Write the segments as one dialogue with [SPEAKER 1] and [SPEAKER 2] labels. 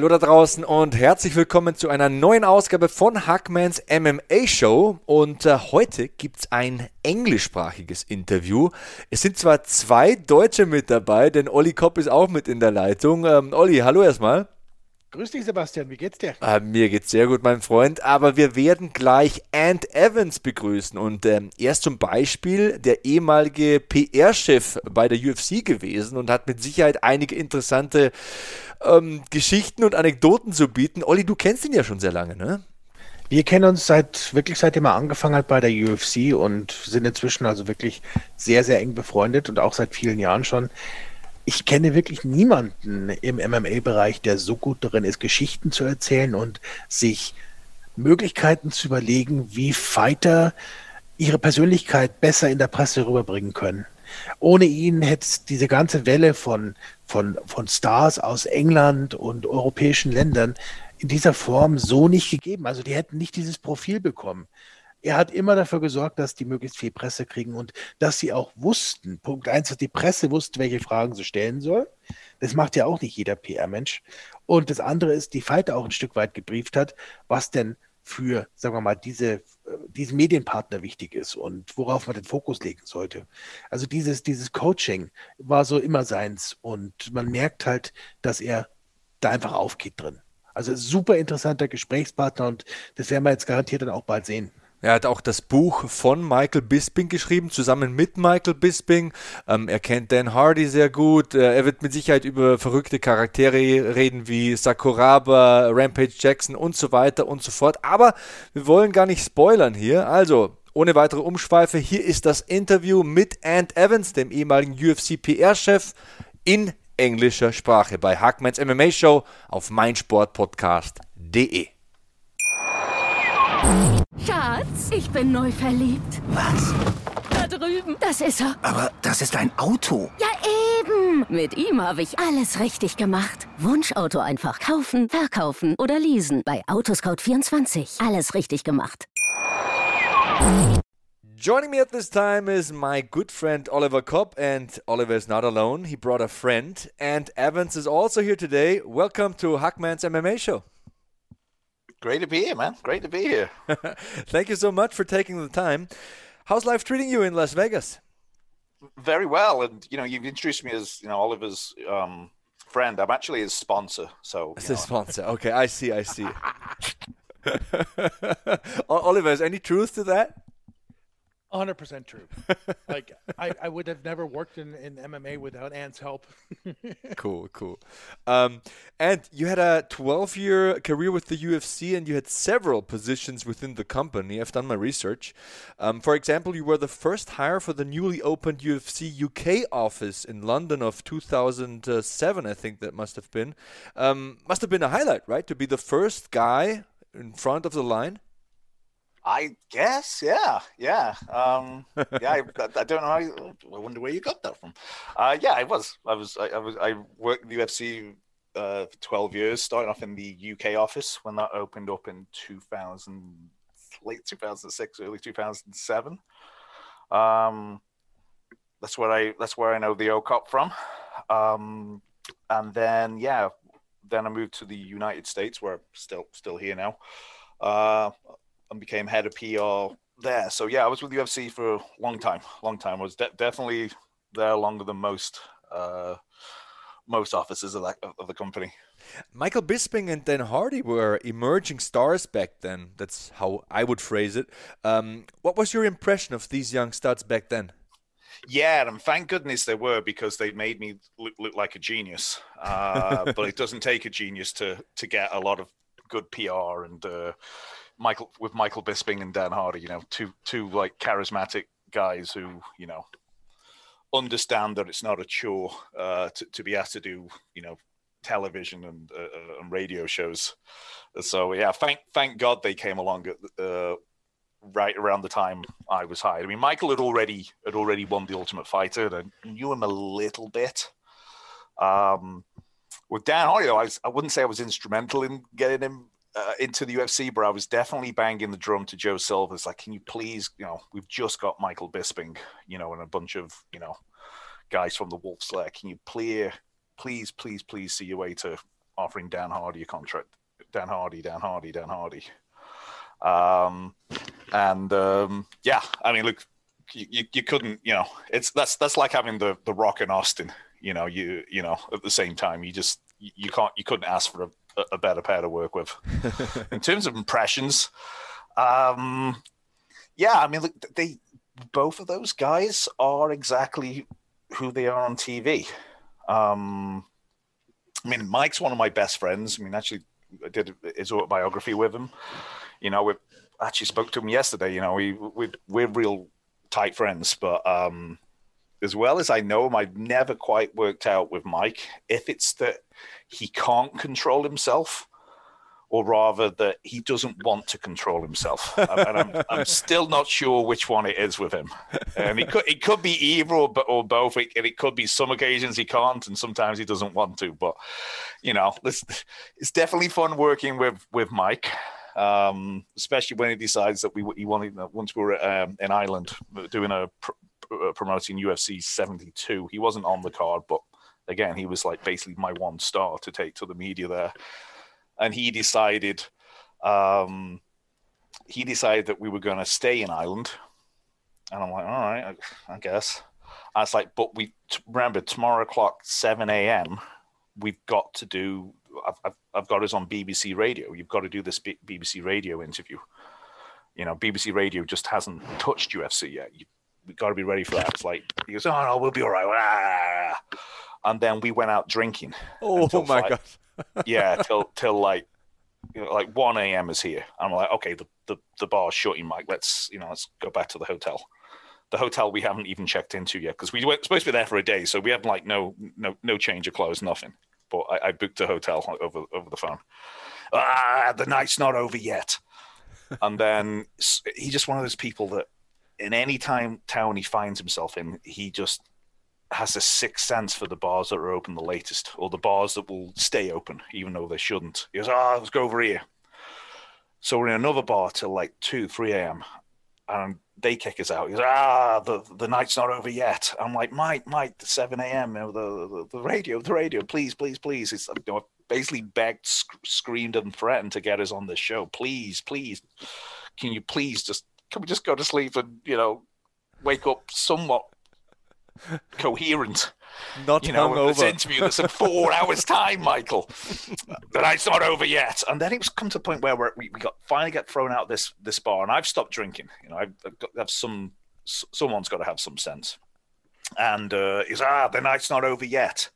[SPEAKER 1] Hallo da draußen und herzlich willkommen zu einer neuen Ausgabe von Hackmans MMA Show. Und äh, heute gibt es ein englischsprachiges Interview. Es sind zwar zwei Deutsche mit dabei, denn Olli Kopp ist auch mit in der Leitung. Ähm, Olli, hallo erstmal.
[SPEAKER 2] Grüß dich, Sebastian. Wie geht's dir?
[SPEAKER 1] Äh, mir geht's sehr gut, mein Freund. Aber wir werden gleich Ant Evans begrüßen. Und ähm, er ist zum Beispiel der ehemalige PR-Chef bei der UFC gewesen und hat mit Sicherheit einige interessante ähm, Geschichten und Anekdoten zu bieten. Olli, du kennst ihn ja schon sehr lange, ne?
[SPEAKER 2] Wir kennen uns seit wirklich seitdem er angefangen hat bei der UFC und sind inzwischen also wirklich sehr, sehr eng befreundet und auch seit vielen Jahren schon. Ich kenne wirklich niemanden im MMA-Bereich, der so gut darin ist, Geschichten zu erzählen und sich Möglichkeiten zu überlegen, wie Fighter ihre Persönlichkeit besser in der Presse rüberbringen können. Ohne ihn hätte es diese ganze Welle von, von, von Stars aus England und europäischen Ländern in dieser Form so nicht gegeben. Also die hätten nicht dieses Profil bekommen. Er hat immer dafür gesorgt, dass die möglichst viel Presse kriegen und dass sie auch wussten, Punkt eins, dass die Presse wusste, welche Fragen sie stellen soll. Das macht ja auch nicht jeder PR-Mensch. Und das andere ist, die Fighter auch ein Stück weit gebrieft hat, was denn für, sagen wir mal, diese, äh, diesen Medienpartner wichtig ist und worauf man den Fokus legen sollte. Also dieses, dieses Coaching war so immer seins und man merkt halt, dass er da einfach aufgeht drin. Also super interessanter Gesprächspartner und das werden wir jetzt garantiert dann auch bald sehen.
[SPEAKER 1] Er hat auch das Buch von Michael Bisping geschrieben, zusammen mit Michael Bisping. Ähm, er kennt Dan Hardy sehr gut. Äh, er wird mit Sicherheit über verrückte Charaktere reden wie Sakuraba, Rampage Jackson und so weiter und so fort. Aber wir wollen gar nicht spoilern hier. Also, ohne weitere Umschweife, hier ist das Interview mit Ant Evans, dem ehemaligen UFC PR-Chef, in englischer Sprache bei Hackmans MMA Show auf meinsportpodcast.de.
[SPEAKER 3] Schatz, ich bin neu verliebt.
[SPEAKER 4] Was?
[SPEAKER 3] Da drüben. Das ist er.
[SPEAKER 4] Aber das ist ein Auto.
[SPEAKER 3] Ja, eben. Mit ihm habe ich alles richtig gemacht. Wunschauto einfach kaufen, verkaufen oder leasen. Bei Autoscout24. Alles richtig gemacht.
[SPEAKER 1] Joining me at this time is my good friend Oliver Kopp, and Oliver is not alone. He brought a friend, and Evans is also here today. Welcome to Hackman's MMA show.
[SPEAKER 5] Great to be here, man. Great to be here.
[SPEAKER 1] Thank you so much for taking the time. How's life treating you in Las Vegas?
[SPEAKER 5] Very well, and you know, you've introduced me as you know Oliver's um, friend. I'm actually his sponsor. So
[SPEAKER 1] as a sponsor. Okay, I see. I see. Oliver, is any truth to that?
[SPEAKER 2] 100% true. like I, I would have never worked in, in MMA without Ant's help.
[SPEAKER 1] cool, cool. Um, and you had a 12 year career with the UFC and you had several positions within the company. I've done my research. Um, for example, you were the first hire for the newly opened UFC UK office in London of 2007, I think that must have been. Um, must have been a highlight, right? To be the first guy in front of the line.
[SPEAKER 5] I guess, yeah, yeah, um, yeah. I, I, don't know. You, I wonder where you got that from. Uh, yeah, I was. I was. I, I was. I worked in the UFC uh, for twelve years, starting off in the UK office when that opened up in two thousand, late two thousand six, early two thousand seven. Um, that's where I. That's where I know the OCOP from. Um, and then yeah, then I moved to the United States, where I'm still still here now. Uh, and became head of PR there. So yeah, I was with UFC for a long time, long time. I was de- definitely there longer than most uh, most offices of, that, of the company.
[SPEAKER 1] Michael Bisping and Dan Hardy were emerging stars back then. That's how I would phrase it. Um, what was your impression of these young studs back then?
[SPEAKER 5] Yeah, and thank goodness they were because they made me look, look like a genius. Uh, but it doesn't take a genius to to get a lot of good PR and uh, Michael with Michael Bisping and Dan Hardy, you know, two two like charismatic guys who you know understand that it's not a chore uh, to, to be asked to do you know television and, uh, and radio shows. So yeah, thank thank God they came along at uh, right around the time I was hired. I mean, Michael had already had already won the Ultimate Fighter, and I knew him a little bit. Um, with Dan Hardy, I, was, I wouldn't say I was instrumental in getting him uh, into the UFC, but I was definitely banging the drum to Joe Silva. It's like, can you please, you know, we've just got Michael Bisping, you know, and a bunch of, you know, guys from the Wolfslair. Can you please, please, please, please see your way to offering Dan Hardy a contract? Dan Hardy, Dan Hardy, Dan Hardy. Um, and um, yeah, I mean, look, you, you, you couldn't, you know, it's that's that's like having the the Rock and Austin. You know, you you know, at the same time, you just you can't you couldn't ask for a, a better pair to work with. In terms of impressions, um, yeah, I mean, look, they both of those guys are exactly who they are on TV. Um, I mean, Mike's one of my best friends. I mean, actually, I did his autobiography with him. You know, we actually spoke to him yesterday. You know, we, we we're real tight friends, but um, as well as I know him, I've never quite worked out with Mike if it's that he can't control himself or rather that he doesn't want to control himself. and I'm, I'm, still not sure which one it is with him. And it could it could be either or, or both. It, it could be some occasions he can't, and sometimes he doesn't want to. But you know, it's, it's definitely fun working with with Mike. Um, especially when he decides that we he wanted once we were um, in Ireland doing a promoting UFC 72. He wasn't on the card, but again, he was like basically my one star to take to the media there and he decided um, he decided that we were going to stay in Ireland, and I'm like, all right, I, I guess. I was like, but we remember tomorrow o'clock, seven a.m. We've got to do. I've, I've, I've got us on BBC Radio. You've got to do this B- BBC Radio interview. You know, BBC Radio just hasn't touched UFC yet. You, have got to be ready for that. It's like he goes, oh no, we'll be all right. And then we went out drinking.
[SPEAKER 1] Oh my god!
[SPEAKER 5] yeah, till till like you know, like one a.m. is here. I'm like, okay, the, the the bar's shutting, Mike. Let's you know, let's go back to the hotel. The hotel we haven't even checked into yet because we were supposed to be there for a day, so we have like no no no change of clothes, nothing. But I, I booked a hotel over over the phone. Ah, the night's not over yet. and then he's just one of those people that in any time town he finds himself in, he just has a sixth sense for the bars that are open the latest, or the bars that will stay open even though they shouldn't. He goes, "Ah, oh, let's go over here." So we're in another bar till like two, three a.m. and they kick us out. He goes, "Ah, the the night's not over yet." I'm like, "Mike, Mike, the seven a.m. The, the, the radio, the radio, please, please, please." It's you know, basically begged, sc- screamed, and threatened to get us on this show. Please, please, can you please just can we just go to sleep and you know wake up somewhat coherent.
[SPEAKER 1] Not
[SPEAKER 5] you know,
[SPEAKER 1] over.
[SPEAKER 5] this interview that's in four hours' time, Michael. the night's not over yet. And then it was come to a point where we, we got finally get thrown out this this bar, and I've stopped drinking. You know, I've, I've got have some. Someone's got to have some sense. And uh, he's ah, the night's not over yet.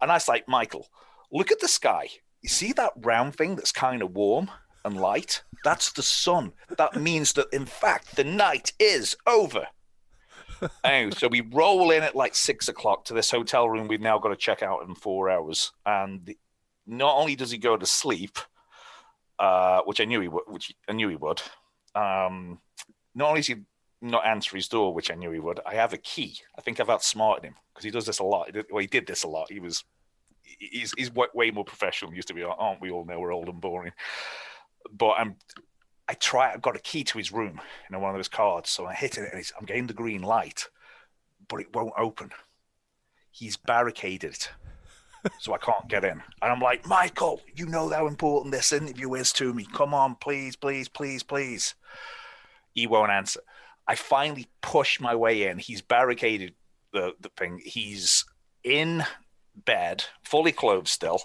[SPEAKER 5] And I was like, Michael, look at the sky. You see that round thing that's kind of warm and light? That's the sun. That means that in fact the night is over anyway, so we roll in at like six o'clock to this hotel room. We've now got to check out in four hours, and not only does he go to sleep, uh, which I knew he would, which I knew he would. Um, not only is he not answer his door, which I knew he would. I have a key. I think I've outsmarted him because he does this a lot. Well, he did this a lot. He was he's he's way more professional. Used to be, aren't we all know we're old and boring. But I'm I try. I've got a key to his room, you know, one of those cards. So I hit it, and I'm getting the green light, but it won't open. He's barricaded it, so I can't get in. And I'm like, Michael, you know how important this interview is to me. Come on, please, please, please, please. He won't answer. I finally push my way in. He's barricaded the the thing. He's in bed, fully clothed still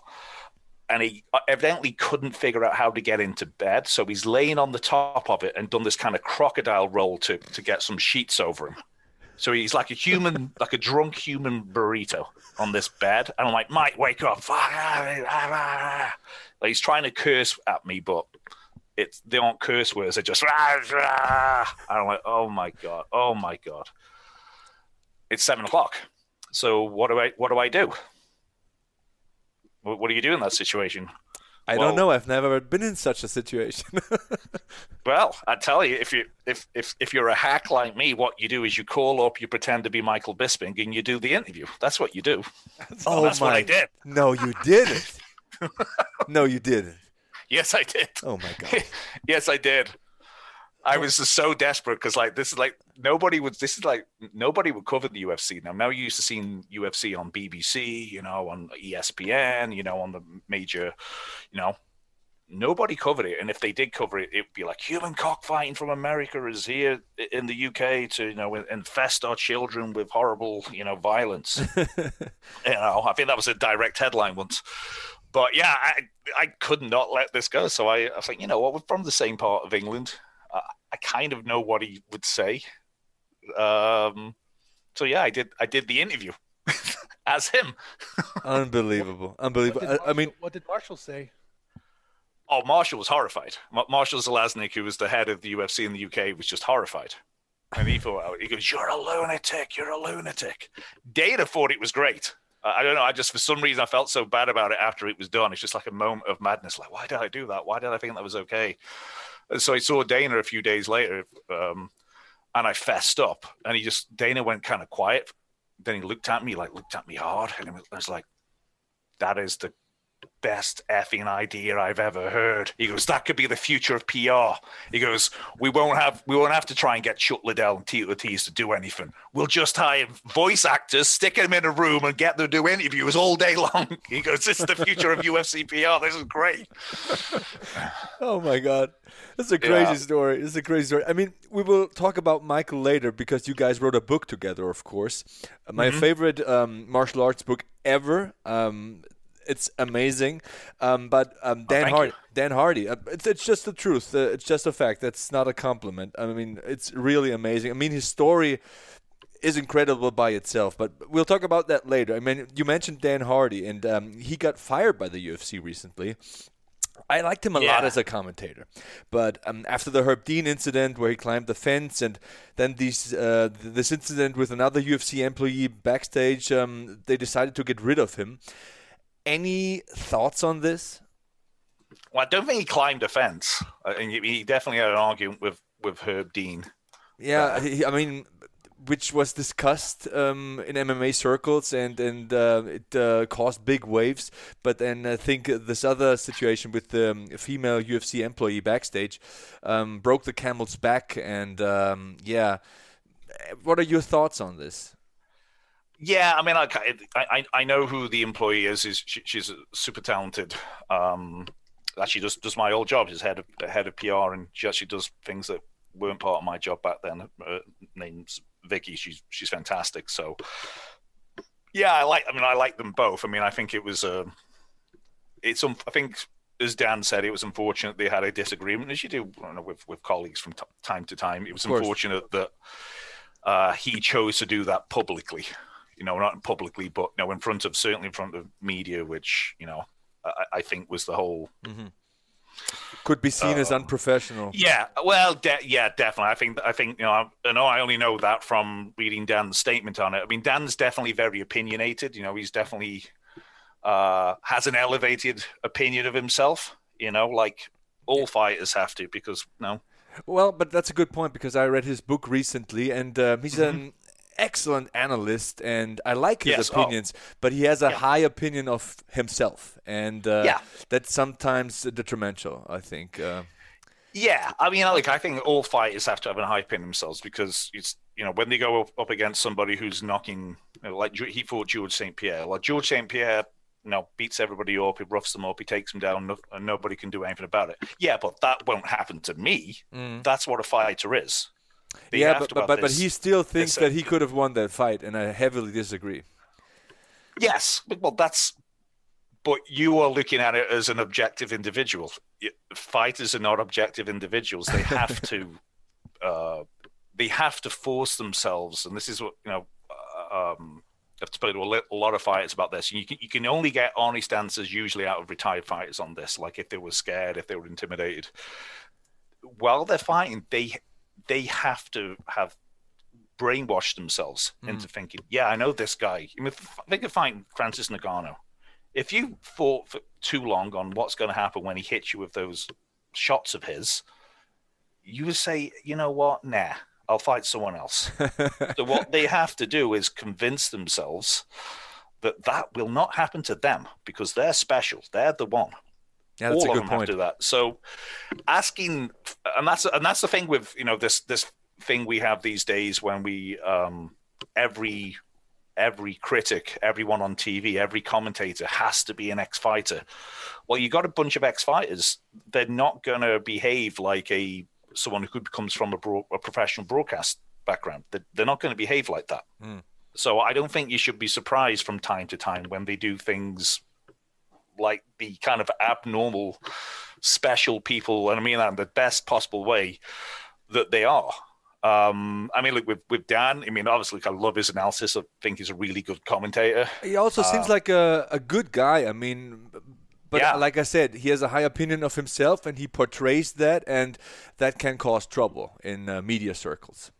[SPEAKER 5] and he evidently couldn't figure out how to get into bed. So he's laying on the top of it and done this kind of crocodile roll to to get some sheets over him. So he's like a human, like a drunk human burrito on this bed. And I'm like, Mike, wake up. Like he's trying to curse at me, but it's they aren't curse words. They're just, and I'm like, oh my God. Oh my God. It's seven o'clock. So what do I, what do I do? What, what do you do in that situation?
[SPEAKER 1] I
[SPEAKER 5] Well-
[SPEAKER 1] don't know. I've never been in such a situation.
[SPEAKER 5] Well, I tell you, if you if if if you're a hack like me, what you do is you call up, you pretend to be Michael Bisping, and you do the interview. That's what you do.
[SPEAKER 1] oh
[SPEAKER 5] that's
[SPEAKER 1] my!
[SPEAKER 5] what I did.
[SPEAKER 1] No, you didn't. no, you didn't.
[SPEAKER 5] Yes, I did.
[SPEAKER 1] Oh my god.
[SPEAKER 5] yes, I did. I was just so desperate because, like, this is like nobody would. This is like nobody would cover the UFC now. Now you used to seeing UFC on BBC, you know, on ESPN, you know, on the major, you know, nobody covered it. And if they did cover it, it'd be like human cockfighting from America is here in the UK to you know infest our children with horrible, you know, violence. you know, I think that was a direct headline once. But yeah, I, I could not let this go. So I, I was like, you know what, we're from the same part of England. I, I kind of know what he would say. Um, so yeah, I did. I did the interview as him.
[SPEAKER 1] Unbelievable. Unbelievable. I, I mean,
[SPEAKER 2] what did Marshall say?
[SPEAKER 5] Oh, Marshall was horrified. Ma- Marshall Zelaznik, who was the head of the UFC in the UK, was just horrified. And he thought, he goes, "You're a lunatic. You're a lunatic." Dana thought it was great. I I don't know. I just, for some reason, I felt so bad about it after it was done. It's just like a moment of madness. Like, why did I do that? Why did I think that was okay? So I saw Dana a few days later, um, and I fessed up. And he just, Dana went kind of quiet. Then he looked at me, like, looked at me hard. And I was like, that is the best effing idea I've ever heard. He goes, that could be the future of PR. He goes, we won't have we won't have to try and get Chuck Liddell and Tito Ortiz to do anything. We'll just hire voice actors, stick them in a room, and get them to do interviews all day long. He goes, this is the future of UFC PR. This is great.
[SPEAKER 1] oh my god. this is a crazy
[SPEAKER 5] Yeah.
[SPEAKER 1] story. is a crazy story. I mean, we will talk about Michael later because you guys wrote a book together, of course. Uh, My favorite um, martial arts book ever. Um, it's amazing. Um, but um, Dan
[SPEAKER 5] thank
[SPEAKER 1] Hardy. Dan Hardy, uh, it's, it's just the truth. Uh, it's just a fact. That's not a compliment. I mean, it's really amazing. I mean, his story is incredible by itself, but we'll talk about that later. I mean, you mentioned Dan Hardy, and um, he got fired by the UFC recently. I liked him a lot as a commentator, but um, after the Herb Dean incident where he climbed the fence, and then these uh, this incident with another UFC employee backstage, um, they decided to get rid of him. Any thoughts on this?
[SPEAKER 5] Well, I don't think he climbed a fence. Uh, and he definitely had an argument with with Herb Dean.
[SPEAKER 1] Yeah, he, I mean, which was discussed um, in MMA circles, and and uh, it uh, caused big waves. But then I think this other situation with the um, female UFC employee backstage um, broke the camel's back, and um, yeah. What are your thoughts on this?
[SPEAKER 5] Yeah, I mean, I, I, I know who the employee is. Is she, she's super talented. Um, actually, does does my old job. She's head of head of PR, and she actually does things that weren't part of my job back then. Uh, name's Vicky. She's she's fantastic. So, yeah, I like. I mean, I like them both. I mean, I think it was a. It's um, I think as Dan said, it was unfortunate they had a disagreement, as you do know, with with colleagues from t- time to time. It was unfortunate that uh, he chose to do that publicly. You know, not publicly, but you know, in front of certainly in front of media, which you know, I, I think was the whole.
[SPEAKER 1] Could be seen as unprofessional.
[SPEAKER 5] Yeah, well, de- yeah, definitely. I think I think you know, I, I know I only know that from reading Dan's statement on it. I mean, Dan's definitely very opinionated. You know, he's definitely uh, has an elevated opinion of himself. You know, like all fighters have to, because you know,
[SPEAKER 1] Well, but that's a good point because I read his book recently, and um, he's an excellent analyst, and I like his
[SPEAKER 5] Yes, oh.
[SPEAKER 1] opinions. But he has a
[SPEAKER 5] Yeah.
[SPEAKER 1] high opinion of himself, and uh,
[SPEAKER 5] Yeah.
[SPEAKER 1] that's sometimes detrimental. I think. Uh,
[SPEAKER 5] Yeah, I mean, like I think all fighters have to have a high opinion of themselves because it's you know when they go up, up against somebody who's knocking, you know, like he fought George St Pierre. Like George St Pierre, you know, beats everybody up, he roughs them up, he takes them down, no, and nobody can do anything about it. Yeah, but that won't happen to me. That's what a fighter is. They
[SPEAKER 1] yeah, but but, but, but he still thinks that he could have won that fight, and I heavily disagree.
[SPEAKER 5] Yes, but- well, that's. But you are looking at it as an objective individual. Fighters are not objective individuals. They have to, uh, they have to force themselves, and this is what you know. uh, Um, I've spoken to a lot of fighters about this, you can you can only get honest answers usually out of retired fighters on this. Like if they were scared, if they were intimidated, while they're fighting, they they have to have brainwashed themselves hmm. into thinking, yeah, I know this guy. I mean, think of fighting Francis Ngannou. If you fought for too long on what's going to happen when he hits you with those shots of his, you would say, you know what, nah, I'll fight someone else. so what they have to do is convince themselves that that will not happen to them because they're special. They're the one.
[SPEAKER 1] Yeah, that's
[SPEAKER 5] All
[SPEAKER 1] a
[SPEAKER 5] of
[SPEAKER 1] good
[SPEAKER 5] them have
[SPEAKER 1] point.
[SPEAKER 5] to do that. So asking, and that's and that's the thing with you know this this thing we have these days when we um, every every critic, everyone on TV, every commentator has to be an ex-fighter. Well, you got a bunch of ex-fighters. They're not going to behave like a someone who comes from a, bro- a professional broadcast background. They're, they're not going to behave like that. So I don't think you should be surprised from time to time when they do things like the kind of abnormal, special people, and I mean that in the best possible way that they are. Um, I mean, look with with Dan. I mean, obviously, I love his analysis. I think he's a really good commentator.
[SPEAKER 1] He also seems like a, a good guy. I mean, but
[SPEAKER 5] Yeah.
[SPEAKER 1] like I said, he has a high opinion of himself and he portrays that, and that can cause trouble in uh, media circles.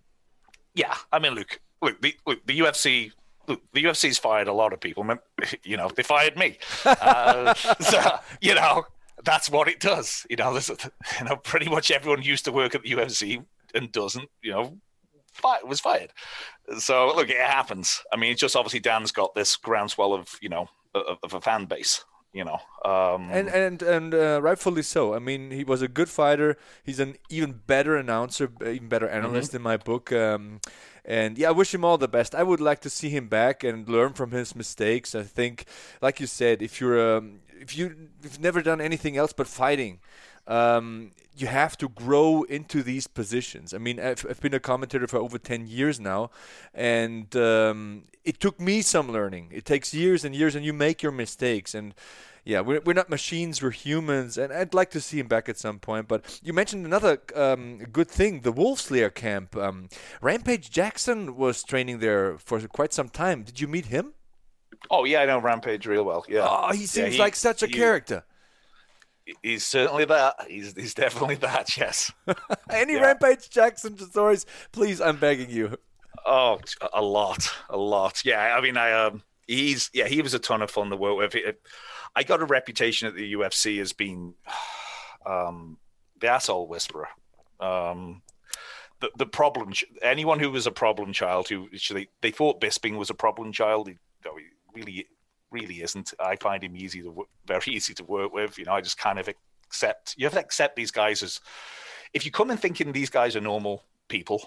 [SPEAKER 5] Yeah, I mean, look, look, the, look, the UFC. Look, the UFC's fired a lot of people. You know, they fired me. Uh, so, you know, that's what it does. You know, you know, pretty much everyone used to work at the UFC and doesn't. You know, fi- was fired. So look, it happens. I mean, it's just obviously Dan's got this groundswell of you know of, of a fan base. You know, um,
[SPEAKER 1] And and and uh, rightfully so. I mean, he was a good fighter. He's an even better announcer, even better analyst in my book. Um, and yeah, I wish him all the best. I would like to see him back and learn from his mistakes. I think, like you said, if you're um, if you you've never done anything else but fighting, um, you have to grow into these positions. I mean, I've, I've been a commentator for over 10 years now, and um, it took me some learning. It takes years and years, and you make your mistakes. And yeah, we're, we're not machines, we're humans, and I'd like to see him back at some point. But you mentioned another um, good thing the Wolfslair camp. Um, Rampage Jackson was training there for quite some time. Did you meet him?
[SPEAKER 5] oh yeah, I know Rampage real well. Yeah,
[SPEAKER 1] Oh, he
[SPEAKER 5] Yeah,
[SPEAKER 1] seems like such a
[SPEAKER 5] he-
[SPEAKER 1] character.
[SPEAKER 5] He's certainly that. He's he's definitely that. Yes.
[SPEAKER 1] Any
[SPEAKER 5] Yeah.
[SPEAKER 1] Rampage Jackson stories, please, I'm begging you.
[SPEAKER 5] Oh, a lot, a lot. Yeah, I mean, I um, he's yeah, he was a ton of fun to work with. I got a reputation at the UFC as being um, the asshole whisperer. Um, the the problem. Anyone who was a problem child, who actually they thought Bisping was a problem child. He, no, he really, really isn't. I find him easy to very easy to work with. You know, I just kind of accept. You have to accept these guys as. If you come in thinking these guys are normal people,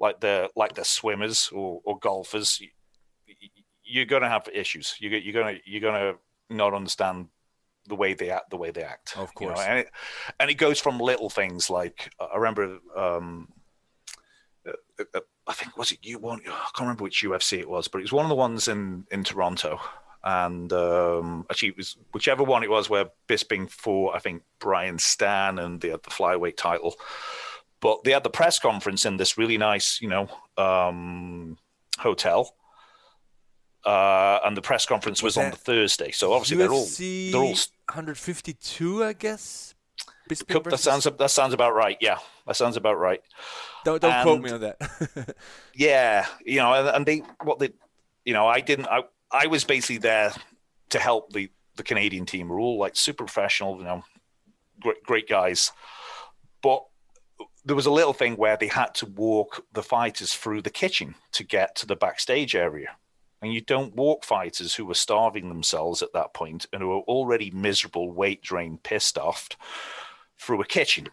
[SPEAKER 5] like the like the swimmers or, or golfers, you, you're gonna have issues. You, you're gonna you're gonna not understand the way they act. The way they act.
[SPEAKER 1] Of
[SPEAKER 5] you know,
[SPEAKER 1] course.
[SPEAKER 5] and it, and it goes from little things like I remember. Um, I think was it you one? I can't remember which UFC it was, but it was one of the ones in in Toronto. And um, actually, it was whichever one it was where Bisping fought. I think Brian Stann, and they had the flyweight title but they had the press conference in this really nice, you know, um, hotel. Uh, and the press conference was, on the Thursday, so obviously they're all they're all
[SPEAKER 1] 152, I guess. Bisping
[SPEAKER 5] that
[SPEAKER 1] versus-
[SPEAKER 5] sounds that sounds about right. Yeah, that sounds about right.
[SPEAKER 1] Don't, don't quote me on that.
[SPEAKER 5] Yeah, you know, and, and they what they, you know, I didn't. I I was basically there to help the the Canadian team. We're all like super professional, you know, great great guys, but there was a little thing where they had to walk the fighters through the kitchen to get to the backstage area. And you don't walk fighters who are starving themselves at that point and who are already miserable, weight drained, pissed off through a kitchen.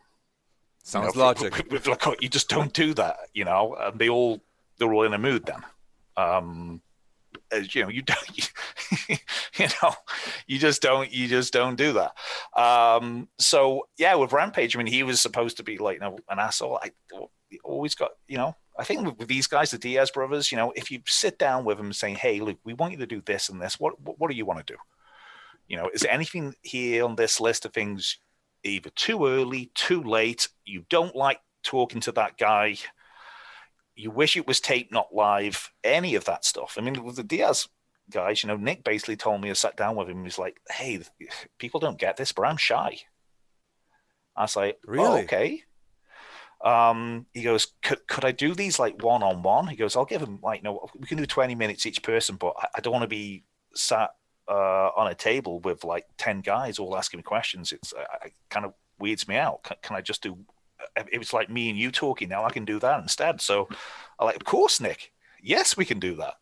[SPEAKER 1] Sounds
[SPEAKER 5] You know,
[SPEAKER 1] logic.
[SPEAKER 5] With, with, like, you just don't do that, you know. And they all they're all in a mood then. Um, as you know, you don't, you, you know, you just don't, you just don't do that. Um, so yeah, with Rampage, I mean, he was supposed to be like, you know, an asshole. I always got, you know, I think with, with these guys, the Diaz brothers, you know, if you sit down with them saying, "Hey, look, we want you to do this and this. What, what, what do you want to do? You know, is there anything here on this list of things either too early, too late? You don't like talking to that guy. You wish it was taped, not live. Any of that stuff. I mean, with the Diaz guys, you know, Nick basically told me I sat down with him. He's like, "Hey, people don't get this, but I'm shy." I was like,
[SPEAKER 1] Really?
[SPEAKER 5] "Oh, okay." Um, he goes, could, could I do these like one on one? He goes, I'll give him like, no, we can do 20 minutes each person, but I, I don't want to be sat uh, on a table with like ten guys all asking me questions, it's uh, it kind of weirds me out. Can, can I just do? It was like me and you talking. Now I can do that instead. So, I like, of course, Nick. Yes, we can do that.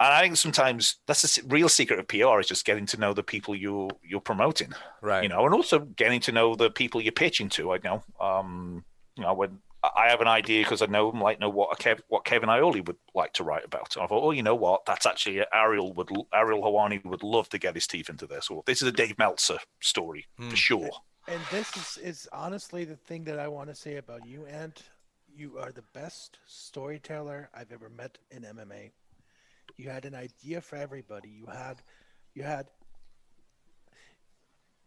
[SPEAKER 5] And I think sometimes that's the real secret of PR is just getting to know the people you you're promoting,
[SPEAKER 1] Right.
[SPEAKER 5] You know, and also getting to know the people you're pitching to. I know, um, you know, when I have an idea because I know them, like know what Kev, what Kevin Iole would like to write about. And I thought, oh, you know what? That's actually Ariel would Ariel Helwani would love to get his teeth into this. Or this is a Dave Meltzer story for hmm. sure.
[SPEAKER 2] And this is, is honestly the thing that I want to say about you, Ant. You are the best storyteller I've ever met in MMA. You had an idea for everybody. You had, you had,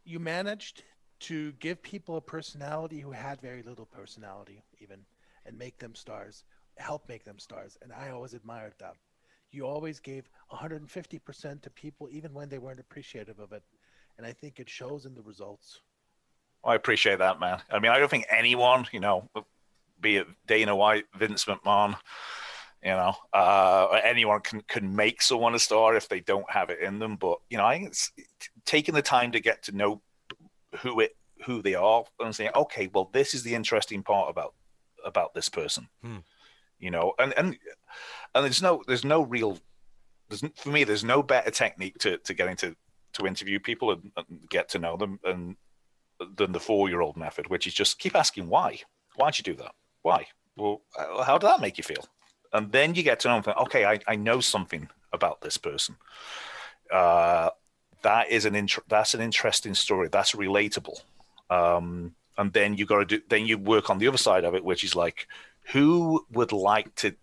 [SPEAKER 2] you managed to give people a personality who had very little personality, even, and make them stars, help make them stars. And I always admired that. You always gave 150% to people, even when they weren't appreciative of it. And I think it shows in the results.
[SPEAKER 5] I appreciate that, man. I mean, I don't think anyone, you know, be it Dana White, Vince McMahon, you know, uh, anyone can can make someone a star if they don't have it in them. But you know, I think it's taking the time to get to know who it who they are and saying, okay, well, this is the interesting part about about this person. You know, and and and there's no there's no real there's for me there's no better technique to to getting to to interview people and, and get to know them and than the four year old method, which is just keep asking why. Why'd you do that? Why? Well, uh, how did that make you feel? And then you get to know them. Okay, I, I know something about this person. Uh, that is an int- that's an interesting story. That's relatable. Um, and then you got to do. Then you work on the other side of it, which is like, who would like to?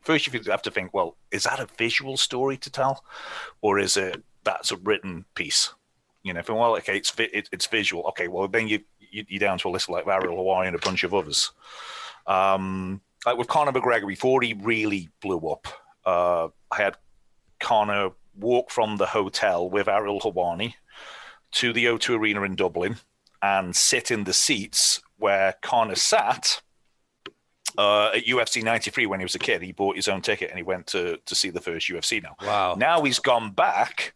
[SPEAKER 5] First, you have to think. Well, is that a visual story to tell, or is it that's a written piece? You know, if well, okay, it's it, it's visual. Okay, well then you, you you're down to a list like Ariel Helwani and a bunch of others. Um, like with Conor McGregor, before he really blew up, uh, I had Conor walk from the hotel with Ariel Helwani to the O2 Arena in Dublin and sit in the seats where Conor sat uh, at UFC 93 when he was a kid. He bought his own ticket and he went to, to see the first UFC now.
[SPEAKER 1] Wow.
[SPEAKER 5] Now he's gone back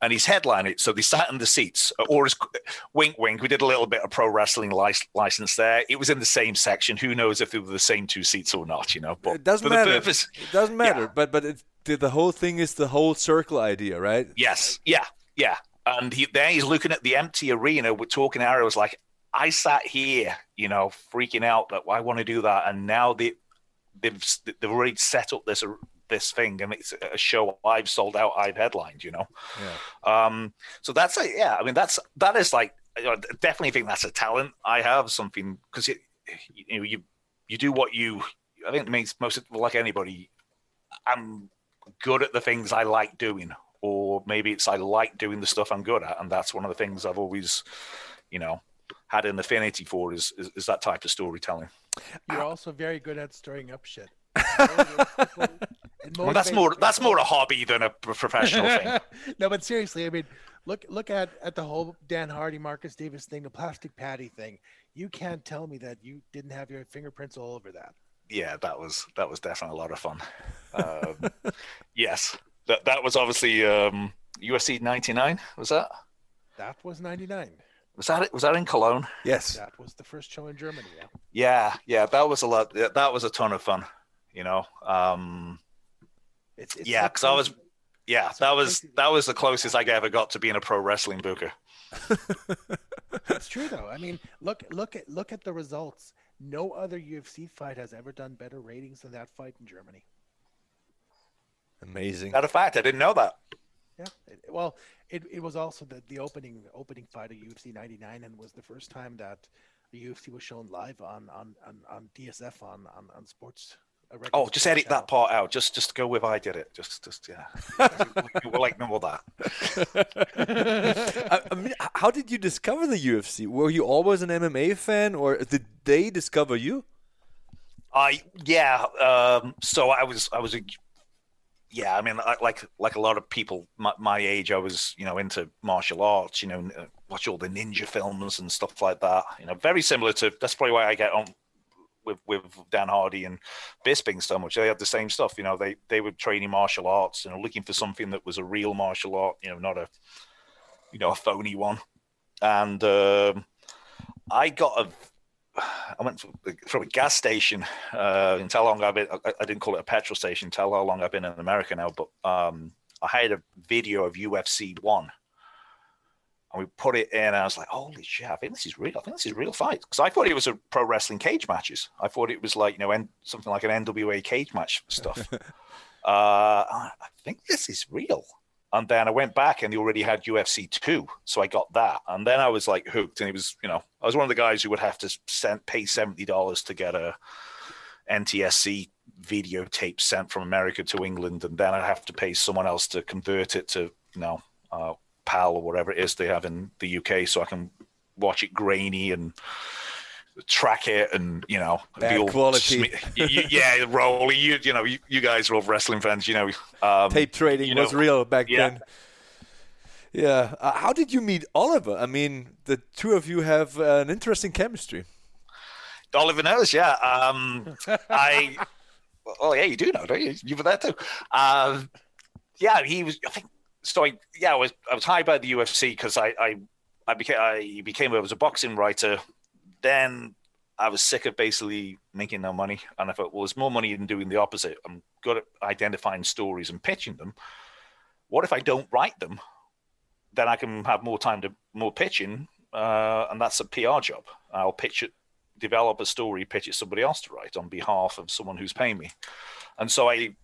[SPEAKER 5] and he's headlined it. So they sat in the seats, or as wink, wink. We did a little bit of pro wrestling lic- license there. It was in the same section. Who knows if they were the same two seats or not? You know, but
[SPEAKER 1] It doesn't matter.
[SPEAKER 5] purpose,
[SPEAKER 1] It doesn't matter.
[SPEAKER 5] Yeah.
[SPEAKER 1] But but it, the, the whole thing is the whole circle idea, right?
[SPEAKER 5] Yes, yeah, yeah. And he there he's looking at the empty arena. We're talking arrows like I sat here, you know, freaking out that I want to do that, and now they they've they've already set up this this thing, and it's a show I've sold out, I've headlined, you know.
[SPEAKER 1] Yeah.
[SPEAKER 5] Um, so that's like, yeah, I mean, that's that is like, you know, definitely think that's a talent I have. Something because you know you you do what you. I think it makes most like anybody. I'm good at the things I like doing, or maybe it's I like doing the stuff I'm good at, and that's one of the things I've always, you know, had an affinity for is is, is that type of storytelling.
[SPEAKER 2] You're also very good at stirring up shit.
[SPEAKER 5] Well, that's more that's more a hobby than a professional thing.
[SPEAKER 2] no, but seriously, I mean, look look at at the whole Dan Hardy, Marcus Davis thing, the plastic patty thing. You can't tell me that you didn't have your fingerprints all over that.
[SPEAKER 5] Yeah, that was that was definitely a lot of fun. Um, yes, that that was obviously um, UFC '99. Was that
[SPEAKER 2] That was '99.
[SPEAKER 5] was that it? Was that in Cologne?
[SPEAKER 1] Yes.
[SPEAKER 2] That was the first show in Germany. Yeah.
[SPEAKER 5] Yeah, yeah, that was a lot. That was a ton of fun. You know, um,
[SPEAKER 2] It's, it's
[SPEAKER 5] yeah, because I was, yeah, that was
[SPEAKER 2] crazy.
[SPEAKER 5] that was the closest I ever got to being a pro wrestling booker.
[SPEAKER 2] It's true though. I mean, look look at look at the results. No other UFC fight has ever done better ratings than that fight in Germany.
[SPEAKER 1] Amazing.
[SPEAKER 5] Matter a fact, I didn't know that.
[SPEAKER 2] Yeah. It, well, it, it was also the, the opening opening fight of UFC 99 and was the first time that the UFC was shown live on on on, on DSF on on, on sports. A regular
[SPEAKER 5] Oh, just edit that part out. Just just go with I did it. Just just yeah. we'll ignore that.
[SPEAKER 1] I, I mean, how did you discover the UFC? Were you always an MMA fan, or did they discover you?
[SPEAKER 5] I yeah. Um, so I was I was a yeah. I mean, I, like like a lot of people my, my age, I was you know into martial arts. You know, uh, watch all the ninja films and stuff like that. You know, very similar to that's probably why I get on with with Dan Hardy and Bisping so much. They had the same stuff. You know, they they were training martial arts, you know, looking for something that was a real martial art. You know, not a you know a phony one. And um, I got a. I went from a gas station. Uh, and tell how long I've been. I, I, didn't call it a petrol station. Tell how long I've been in America now. But um, I had a video of UFC one and we put it in, and I was like, "Holy shit! I think this is real. I think this is real fight." Because I thought it was a pro wrestling cage matches. I thought it was like you know, en- something like an NWA cage match stuff. uh, I think this is real. And then I went back, and they already had UFC two, so I got that, and then I was like hooked. And it was, you know, I was one of the guys who would have to send pay seventy dollars to get a NTSC videotape sent from America to England, and then I'd have to pay someone else to convert it to, you know. Uh, PAL or whatever it is they have in the UK, so I can watch it grainy and track it and you know
[SPEAKER 1] Bad quality.
[SPEAKER 5] yeah, Rolly. You you know you, you guys are all wrestling fans. You know,
[SPEAKER 1] um, tape trading was know, real back yeah. then. Yeah. Uh, how did you meet Oliver? I mean, the two of you have uh, an interesting chemistry.
[SPEAKER 5] Oliver knows, yeah. Um, I. Oh yeah, you do know, don't you? You were there too. Um, yeah, he was. I think so I yeah I was I was hired by the UFC because I, I I became I became I was a boxing writer. Then I was sick of basically making no money, and I thought, well, there's more money in doing the opposite. I'm good at identifying stories and pitching them. What if I don't write them? Then I can have more time to more pitching, uh, and that's a PR job. I'll pitch it, develop a story, pitch it somebody else to write on behalf of someone who's paying me. And so I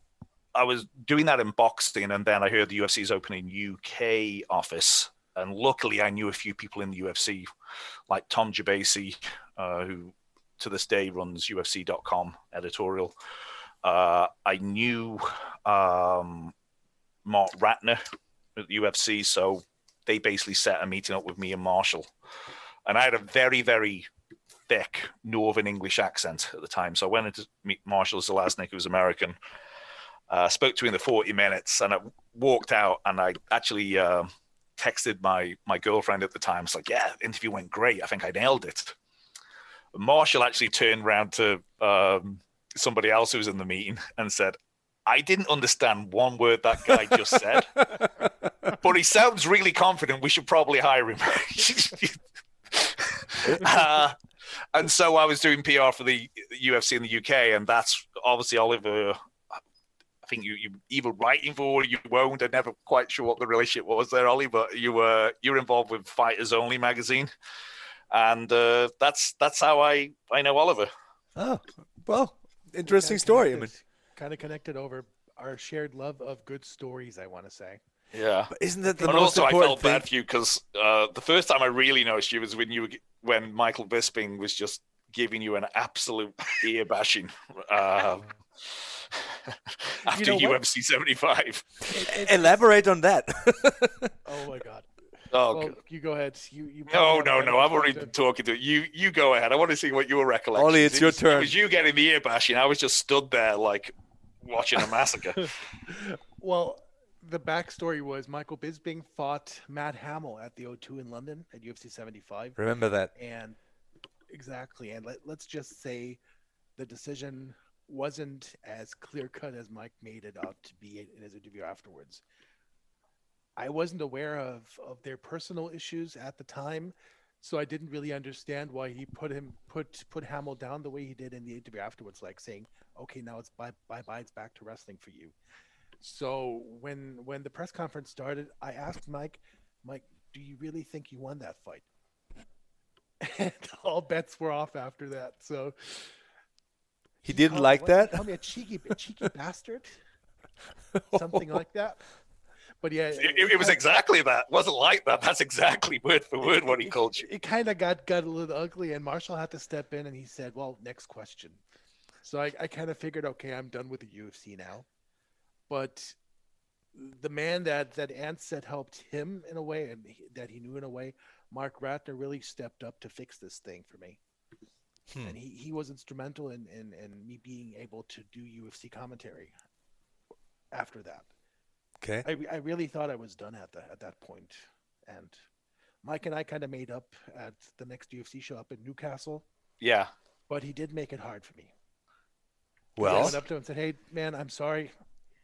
[SPEAKER 5] I was doing that in boxing, and then I heard the UFC's opening UK office, and luckily I knew a few people in the UFC, like Tom Gerbasi, uh, who to this day runs UFC.com editorial. Uh, I knew um, Marc Ratner at the UFC, so they basically set a meeting up with me and Marshall, and I had a very very thick Northern English accent at the time, so I went to meet Marshall Zelaznik, who was American uh, spoke to in the 40 minutes and I walked out and I actually uh, texted my my girlfriend at the time. It's like, yeah, interview went great. I think I nailed it. Marshall actually turned around to um, somebody else who was in the meeting and said, I didn't understand one word that guy just said, but he sounds really confident. We should probably hire him. uh, and so I was doing PR for the UFC in the UK, and that's obviously Oliver I think you you either writing for or you won't. I'm never quite sure what the relationship was there, Ollie, but you were you're involved with Fighters Only magazine, and uh, that's that's how I I know Oliver.
[SPEAKER 1] Oh well, interesting story. I mean,
[SPEAKER 2] kind of connected over our shared love of good stories. I want to say.
[SPEAKER 5] Yeah,
[SPEAKER 1] but isn't that the
[SPEAKER 5] and
[SPEAKER 1] most
[SPEAKER 5] also
[SPEAKER 1] important
[SPEAKER 5] I felt
[SPEAKER 1] thing?
[SPEAKER 5] bad for you because uh, the first time I really noticed you was when you were, when Michael Bisping was just giving you an absolute ear bashing. Uh, after you know UFC 75.
[SPEAKER 1] Elaborate on that.
[SPEAKER 2] oh my god.
[SPEAKER 5] Oh,
[SPEAKER 2] well, you go ahead. You, you
[SPEAKER 5] no, no, no. I've already been talking to you. You go ahead. I want to see what your recollection.
[SPEAKER 1] Ollie, it's
[SPEAKER 5] it
[SPEAKER 1] your
[SPEAKER 5] was,
[SPEAKER 1] turn.
[SPEAKER 5] It was you getting the ear bashing. I was just stood there like watching a massacre.
[SPEAKER 2] well, the backstory was Michael Bisping fought Matt Hamill at the O2 in London at UFC 75.
[SPEAKER 1] Remember that?
[SPEAKER 2] And exactly. And let, let's just say the decision wasn't as clear cut as Mike made it out to be in his interview afterwards. I wasn't aware of of their personal issues at the time, so I didn't really understand why he put him put put Hamill down the way he did in the interview afterwards, like saying, "Okay, now it's bye bye bye, it's back to wrestling for you." So when when the press conference started, I asked Mike, "Mike, do you really think you won that fight?" And all bets were off after that. So
[SPEAKER 1] he didn't like what, that.
[SPEAKER 2] Call me a cheeky, a cheeky bastard, something like that. But yeah,
[SPEAKER 5] it, it, it was exactly that. It wasn't like that. That's exactly word for word what he called you.
[SPEAKER 2] It, it kind of got got a little ugly, and Marshall had to step in, and he said, "Well, next question." So I, I kind of figured, okay, I'm done with the UFC now. But the man that that Ant said helped him in a way, and he, that he knew in a way, Marc Ratner really stepped up to fix this thing for me. Hmm. And he, he was instrumental in, in, in me being able to do UFC commentary after that.
[SPEAKER 1] Okay.
[SPEAKER 2] I, I really thought I was done at the, at that point. And Mike and I kind of made up at the next UFC show up in Newcastle.
[SPEAKER 5] Yeah.
[SPEAKER 2] but he did make it hard for me.
[SPEAKER 1] Well, I
[SPEAKER 2] went up to him and said, "Hey, man, I'm sorry.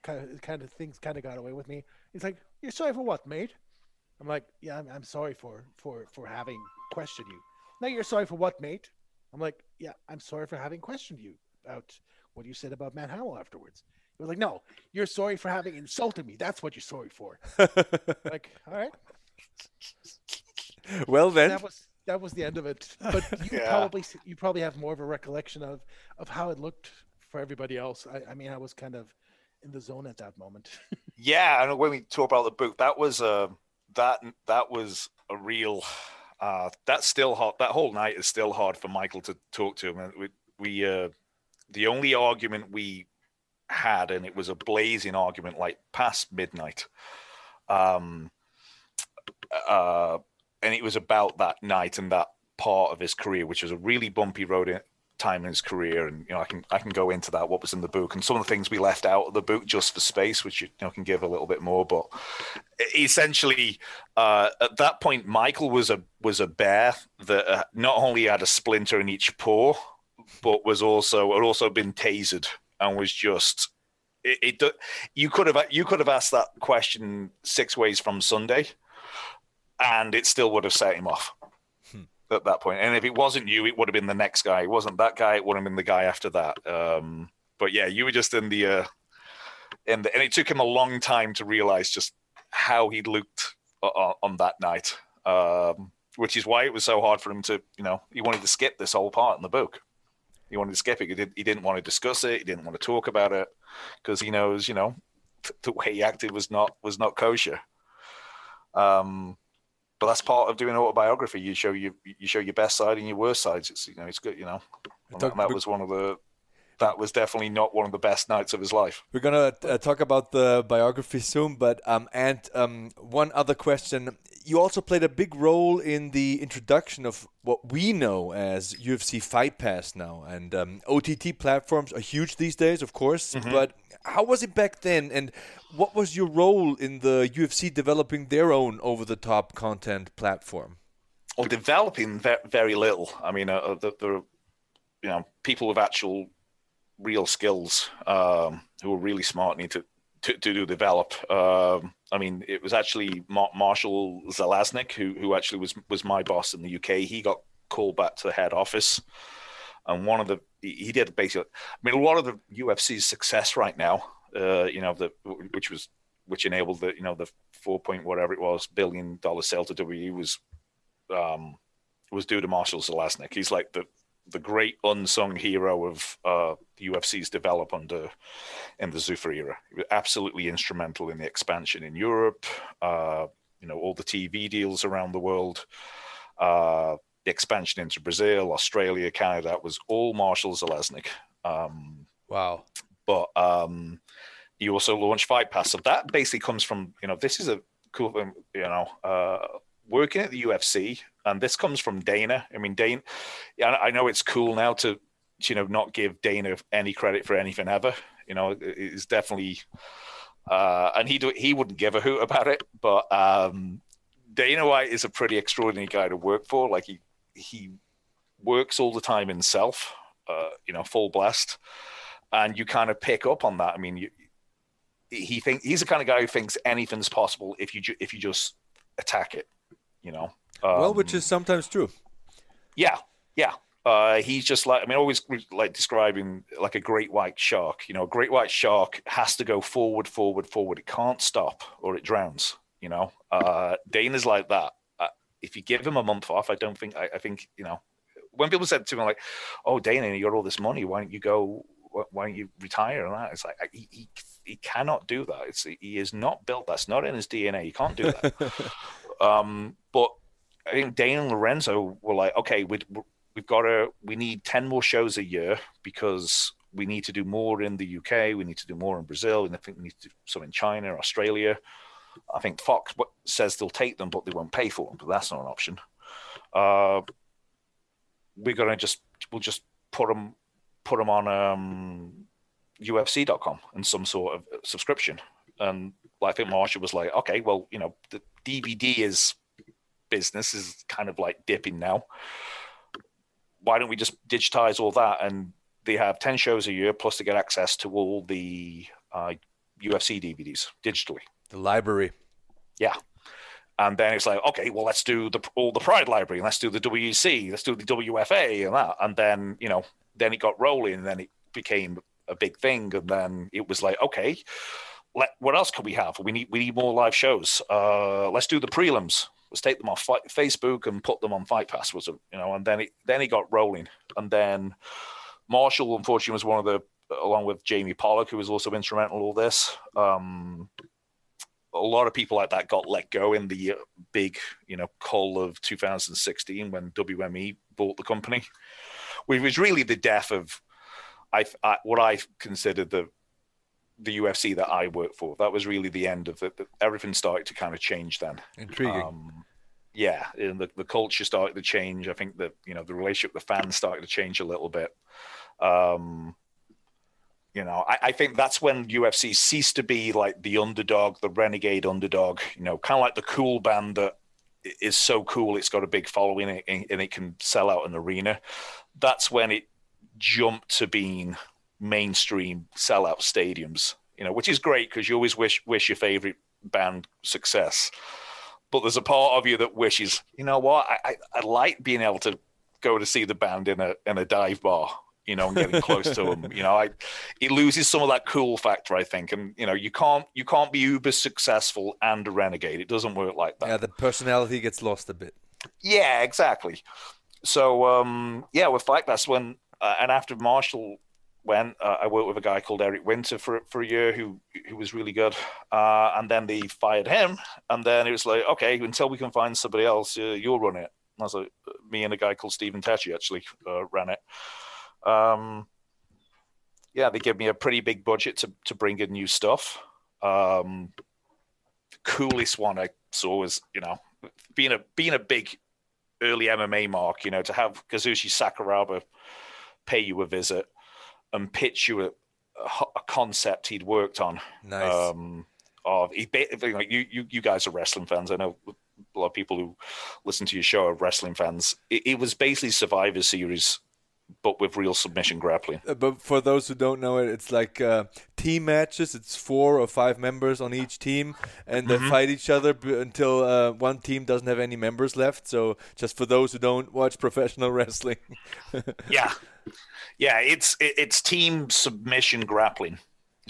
[SPEAKER 2] Kind of, kind of things kind of got away with me." He's like, "You're sorry for what, mate?" I'm like, "Yeah, I'm, I'm sorry for for for having questioned you." No, you're sorry for what, mate? I'm like, "Yeah, I'm sorry for having questioned you about what you said about Matt Howell afterwards." He was like, "No, you're sorry for having insulted me. That's what you're sorry for." like, all right,
[SPEAKER 1] well then,
[SPEAKER 2] that was that was the end of it. But you
[SPEAKER 5] Yeah.
[SPEAKER 2] probably you probably have more of a recollection of of how it looked for everybody else. I, I mean, I was kind of in the zone at that moment.
[SPEAKER 5] Yeah, and when we talk about the book, that was uh, that that was a real. Uh, that's still hard. That whole night is still hard for Michael to talk to him. And we, we uh, the only argument we had, and it was a blazing argument, like past midnight. Um, uh, and it was about that night and that part of his career, which was a really bumpy road time in his career. And you know, I can I can go into that what was in the book and some of the things we left out of the book just for space, which you, know can give a little bit more. But essentially, uh, at that point, Michael was a was a bear that uh, not only had a splinter in each paw, but was also had also been tasered and was just. It, it you could have you could have asked that question six ways from Sunday, and it still would have set him off at that point. And if it wasn't you, it would have been the next guy. It wasn't that guy. It would have been the guy after that. Um, but yeah, you were just in the, uh, in the, and it took him a long time to realize just how he looked on, on that night. Um, which is why it was so hard for him to, you know, he wanted to skip this whole part in the book. He wanted to skip it. He, did, he didn't want to discuss it. He didn't want to talk about it because he knows, you know, th- the way he acted was not was not kosher. Um, but that's part of doing autobiography. You show you you show your best side and your worst sides. It's you know it's good. You know, and that, that was one of the that was definitely not one of the best nights of his life.
[SPEAKER 1] We're gonna uh, talk about the biography soon, but um, and um, one other question: you also played a big role in the introduction of what we know as UFC Fight Pass now, and um, OTT platforms are huge these days, of course. But how was it back then, and what was your role in the UFC developing their own over-the-top content platform?
[SPEAKER 5] Or developing very little. I mean, uh, the, the you know people with actual real skills um, who are really smart need to to, to develop. Um, I mean, it was actually Mar- Marshall Zelaznik who who actually was was my boss in the UK. He got called back to the head office, and one of the he did basically. I mean, a lot of the UFC's success right now, uh, you know, the which was which enabled the you know the four point whatever it was billion dollar sale to WWE was um, was due to Marshall Zelaznik. He's like the the great unsung hero of uh, the UFC's develop under in the Zuffa era. He was absolutely instrumental in the expansion in Europe. Uh, you know, all the TV deals around the world, uh, the expansion into Brazil, Australia, Canada. That was all Marshall Zelaznik. Um,
[SPEAKER 1] Wow.
[SPEAKER 5] but um, he also launched Fight Pass. So that basically comes from you know this is a cool thing, you know uh, working at the UFC, and this comes from Dana. I mean, Dana. I know it's cool now to you know not give Dana any credit for anything ever. You know, it- it's definitely. Uh, and he do, he wouldn't give a hoot about it, but um, Dana White is a pretty extraordinary guy to work for. Like he he works all the time himself, uh, you know, full blast and you kind of pick up on that. I mean, you, he think he's the kind of guy who thinks anything's possible if you ju- if you just attack it. You know.
[SPEAKER 1] well,
[SPEAKER 5] Um,
[SPEAKER 1] which is sometimes true.
[SPEAKER 5] yeah, yeah. Uh, he's just like I mean, always like describing like a great white shark. You know, a great white shark has to go forward, forward, forward. It can't stop, or it drowns. You know, uh, Dana's like that. If you give him a month off, I don't think. I, I think you know, when people said to me like, "Oh, Dana, you got all this money. Why don't you go? Why don't you retire?" And that it's like I- he, he he cannot do that. It's he is not built. That's not in his DNA. He can't do that. um, but I think Dana and Lorenzo were like, okay, we we've got to we need 10 more shows a year because we need to do more in the UK, we need to do more in Brazil, and I think we need to do some in China, Australia. I think Fox says they'll take them, but they won't pay for them, but that's not an option. Uh, we're gonna just we'll just put them put them on um, UFC.com and some sort of subscription. And like, I think Marshall was like, okay, well, you know, the DVD is business is kind of like dipping now. why don't we just digitize all that? And they have 10 shows a year, plus they get access to all the uh, UFC DVDs digitally.
[SPEAKER 1] The library.
[SPEAKER 5] Yeah. And then it's like, okay, well, let's do the all the Pride Library, let's do the WEC, let's do the WFA, and that. And then, you know, then it got rolling, and then it became a big thing. And then it was like, okay, let, what else can we have? We need we need more live shows. Uh, let's do the prelims. Let's take them off Facebook and put them on Fight Pass. Was you know, and then it then it got rolling. And then Marshall, unfortunately, was one of the along with Jamie Pollock, who was also instrumental in all this. Um, a lot of people like that got let go in the big, you know, call of 2016 when WME bought the company, which was really the death of I, I what I considered the the UFC that I worked for. That was really the end of it. Everything started to kind of change then.
[SPEAKER 1] Intriguing.
[SPEAKER 5] Um, yeah, and the, the culture started to change. I think that you know the relationship with the fans started to change a little bit. Um, you know, I, I, think that's when UFC ceased to be like the underdog, the renegade underdog. You know, kind of like the cool band that is so cool it's got a big following and, and it can sell out an arena. That's when it jumped to being mainstream sellout stadiums. You know, which is great because you always wish wish your favorite band success. But there's a part of you that wishes, you know what, I, I, I like being able to go to see the band in a in a dive bar you know, and getting close to them. You know, I, it loses some of that cool factor, I think. And you know, you can't you can't be uber successful and a renegade. It doesn't work like that.
[SPEAKER 1] Yeah, the personality gets lost a bit.
[SPEAKER 5] Yeah, exactly. So um, yeah, with Fight Pass when uh, and after Marshall went, uh, I worked with a guy called Eric Winter for for a year who who was really good. Uh, and then they fired him, and then it was like, okay, until we can find somebody else, uh, you'll run it. And I was like, me and a guy called Stephen Tecci actually uh, ran it. Um, yeah, they give me a pretty big budget to, to bring in new stuff. Um, the coolest one I saw was, you know, being a being a big early MMA mark, you know, to have Kazushi Sakuraba pay you a visit and pitch you a, a concept he'd worked on.
[SPEAKER 1] Nice.
[SPEAKER 5] Um, of he, you, you, you guys are wrestling fans. I know a lot of people who listen to your show are wrestling fans. It, it was basically Survivor Series but with real submission grappling.
[SPEAKER 1] Uh, but for those who don't know it, it's like uh, team matches. It's four or five members on each team, and mm-hmm. they fight each other b- until uh, one team doesn't have any members left. So, just for those who don't watch professional wrestling.
[SPEAKER 5] yeah, yeah, it's it's team submission grappling.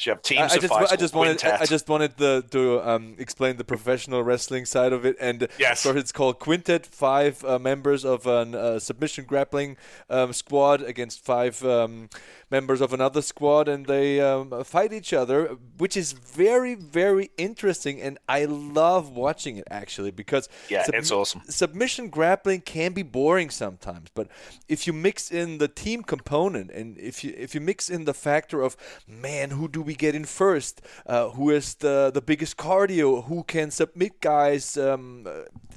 [SPEAKER 5] You have teams.
[SPEAKER 1] I, I just, I just wanted, I just wanted the, to um, explain the professional wrestling side of it, and
[SPEAKER 5] yes,
[SPEAKER 1] so it's called Quintet. Five uh, members of a uh, submission grappling um, squad against five um, members of another squad, and they um, fight each other, which is very, very interesting, and I love watching it actually because
[SPEAKER 5] yeah, sub- it's awesome.
[SPEAKER 1] Submission grappling can be boring sometimes, but if you mix in the team component, and if you if you mix in the factor of man, who do we get in first? Uh, who is the the biggest cardio? Who can submit guys? Um,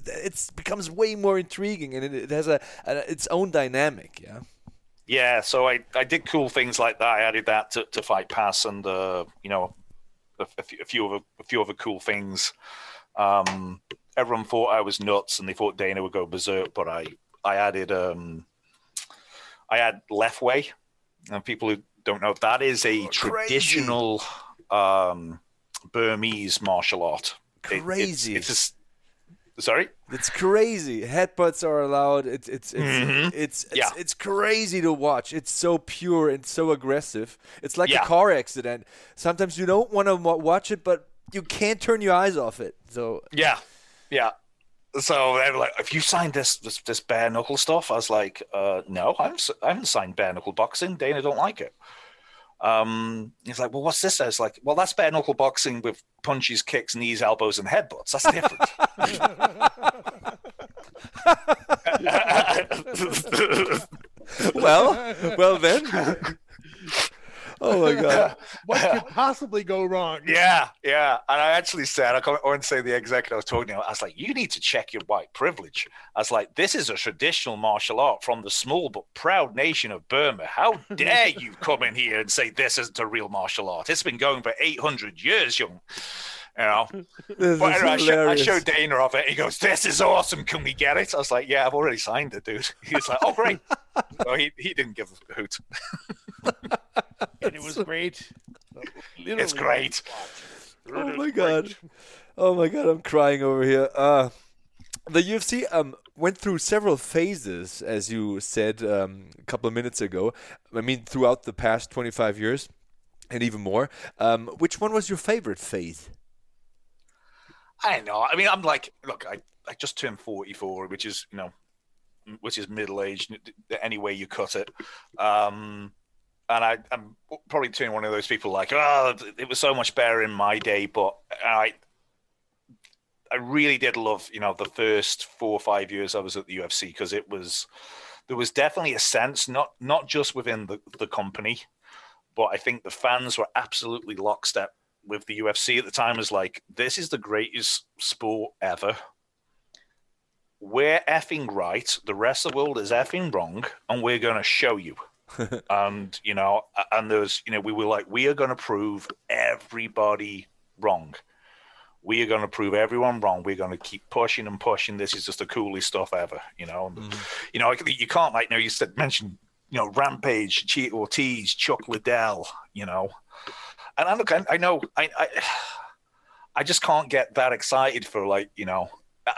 [SPEAKER 1] it becomes way more intriguing, and it, it has a, a its own dynamic. Yeah.
[SPEAKER 5] Yeah, so I, I did cool things like that. I added that to, to Fight Pass, and uh, you know, a, a, few, of a few other cool things. Um, everyone thought I was nuts, and they thought Dana would go berserk, but I I added um, I had Lethwei, and people who don't know that is a oh, traditional um, Burmese martial art.
[SPEAKER 1] Crazy.
[SPEAKER 5] It, it's, it's Sorry,
[SPEAKER 1] it's crazy. Headbutts are allowed. It's it's it's mm-hmm. it's, it's,
[SPEAKER 5] yeah.
[SPEAKER 1] it's, crazy to watch. It's so pure and so aggressive. It's like yeah. a car accident. Sometimes you don't want to watch it, but you can't turn your eyes off it. So
[SPEAKER 5] yeah, yeah. So they were like, "Have you signed this this, this bare knuckle stuff?" I was like, uh, "No, I haven't, I haven't signed bare knuckle boxing. Dana don't like it." Um, he's like, well, what's this? I was like, well, that's bare knuckle boxing with punches, kicks, knees, elbows, and headbutts. That's different.
[SPEAKER 1] well, well then. Oh my god!
[SPEAKER 2] what could possibly go wrong?
[SPEAKER 5] Yeah, yeah. And I actually said, I won't say the executive I was talking to. I was like, you need to check your white privilege. I was like, this is a traditional martial art from the small but proud nation of Burma. How dare you come in here and say this isn't a real martial art? It's been going for 800 years, young. You know,
[SPEAKER 1] This
[SPEAKER 5] but anyway, I, show, I showed Dana of it. He goes, "This is awesome. Can we get it?" I was like, "Yeah, I've already signed it, dude." He was like, "Oh, great." so he, he didn't give a hoot.
[SPEAKER 2] and it was great.
[SPEAKER 5] It's great.
[SPEAKER 1] Oh my god. Oh my god, I'm crying over here. Uh the UFC um went through several phases, as you said um, a couple of minutes ago. I mean, throughout the past 25 years, and even more. Um, which one was your favorite phase?
[SPEAKER 5] I don't know. I mean, I'm like, look, I, I just turned 44, which is, you know, which is middle aged any way you cut it. Um, and I, I'm probably turning one of those people like, oh, it was so much better in my day, but I, I really did love, you know, the first four or five years I was at the UFC because it was, there was definitely a sense, not not just within the, the company, but I think the fans were absolutely lockstep with the UFC at the time. Was like, this is the greatest sport ever. We're effing right. The rest of the world is effing wrong, and we're going to show you. and you know, and there's, you know, we were like, we are going to prove everybody wrong. We are going to prove everyone wrong. We're going to keep pushing and pushing. This is just the coolest stuff ever, you know. And, You know, you can't like, you know, you said mention, you know, Rampage, Tito Ortiz, Chuck Liddell, you know, and I look, I, I know, I, I, I just can't get that excited for like, you know,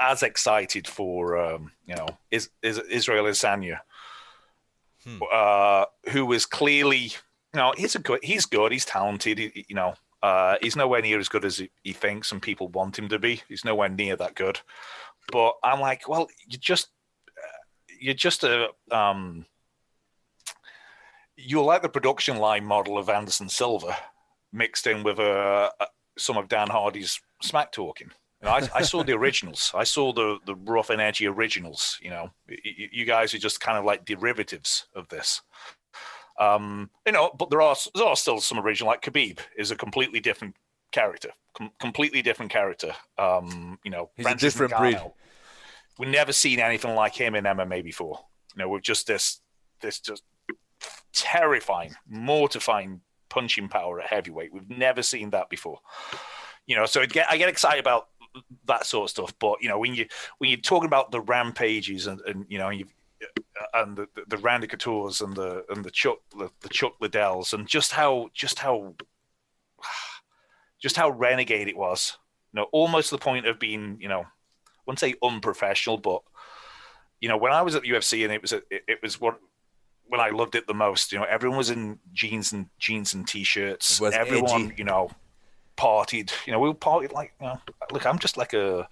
[SPEAKER 5] as excited for, um, you know, is, is Israel Adesanya, uh, who is clearly, you know, he's a good, he's good, he's talented, he, you know, uh, he's nowhere near as good as he, he thinks and people want him to be. He's nowhere near that good. But I'm like, well, you just, uh, you're just a, um, you're like the production line model of Anderson Silva mixed in with uh, uh, some of Dan Hardy's smack talking. You know, I, I saw the originals. I saw the the rough and edgy originals. You know, Y- y- you guys are just kind of like derivatives of this. Um, you know, but there are there are still some original. Like Khabib is a completely different character, com- completely different character. Um, you know,
[SPEAKER 1] He's a different breed.
[SPEAKER 5] We've never seen anything like him in MMA before. You know, with just this this just terrifying, mortifying punching power at heavyweight. We've never seen that before. You know, so I get, I get excited about that sort of stuff. But you know, when you when you're talking about the rampages and, and you know you and the, the, Randy Coutures and the and the Chuck the, the Chuck Liddells and just how just how just how renegade it was. You know, almost to the point of being you know, I wouldn't say unprofessional, but you know, when I was at the UFC and it was a, it, it was what when I loved it the most. You know, everyone was in jeans and jeans and t-shirts. Everyone,
[SPEAKER 1] edgy.
[SPEAKER 5] you know, partied. You know, we were partied like. You know, look, I'm just like a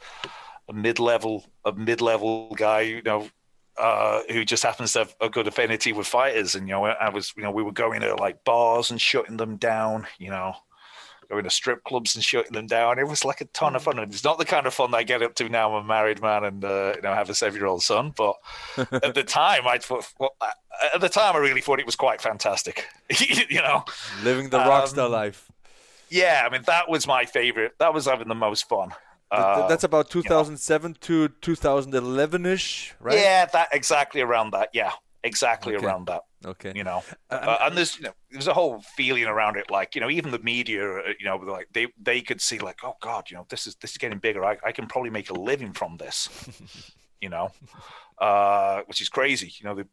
[SPEAKER 5] a mid-level a mid-level guy. You know. Uh, who just happens to have a good affinity with fighters, and you know, I was, you know, we were going to like bars and shutting them down, you know, going to strip clubs and shutting them down. It was like a ton of fun, and it's not the kind of fun I get up to now. I'm a married man and uh, you know have a seven-year-old son, but at the time, I thought, well, I- at the time, I really thought it was quite fantastic. you know,
[SPEAKER 1] Living the
[SPEAKER 5] Um,
[SPEAKER 1] rockstar life.
[SPEAKER 5] Yeah. I mean, that was my favorite. That was having the most fun. Uh,
[SPEAKER 1] That's about 2007 to 2011ish, right?
[SPEAKER 5] Yeah, that exactly around that. Yeah, exactly
[SPEAKER 1] Okay.
[SPEAKER 5] around that.
[SPEAKER 1] Okay.
[SPEAKER 5] You know,
[SPEAKER 1] Uh,
[SPEAKER 5] uh, and there's you know there's a whole feeling around it, like you know even the media, uh, you know, like they they could see like, oh God, you know, this is this is getting bigger. I, I can probably make a living from this. you know, uh, which is crazy. You know, the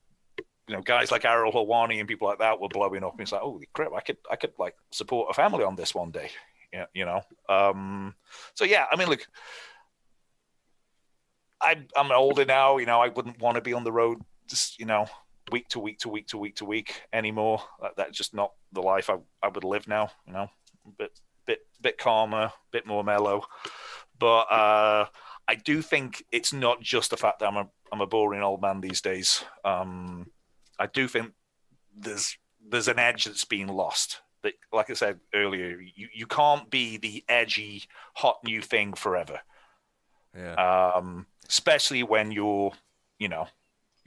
[SPEAKER 5] you know guys like Ariel Helwani and people like that were blowing up, and it's like, holy crap, I could I could like support a family on this one day. You know. Um, so yeah, I mean, look, I, I'm older now. You know, I wouldn't want to be on the road, just you know, week to week to week to week to week anymore. That, that's just not the life I, I would live now. You know, bit bit bit calmer, bit more mellow. But uh, I do think it's not just the fact that I'm a I'm a boring old man these days. Um, I do think there's there's an edge that's being lost. That, like I said earlier, you, you can't be the edgy, hot new thing forever
[SPEAKER 1] Yeah.
[SPEAKER 5] um, especially when you're, you know,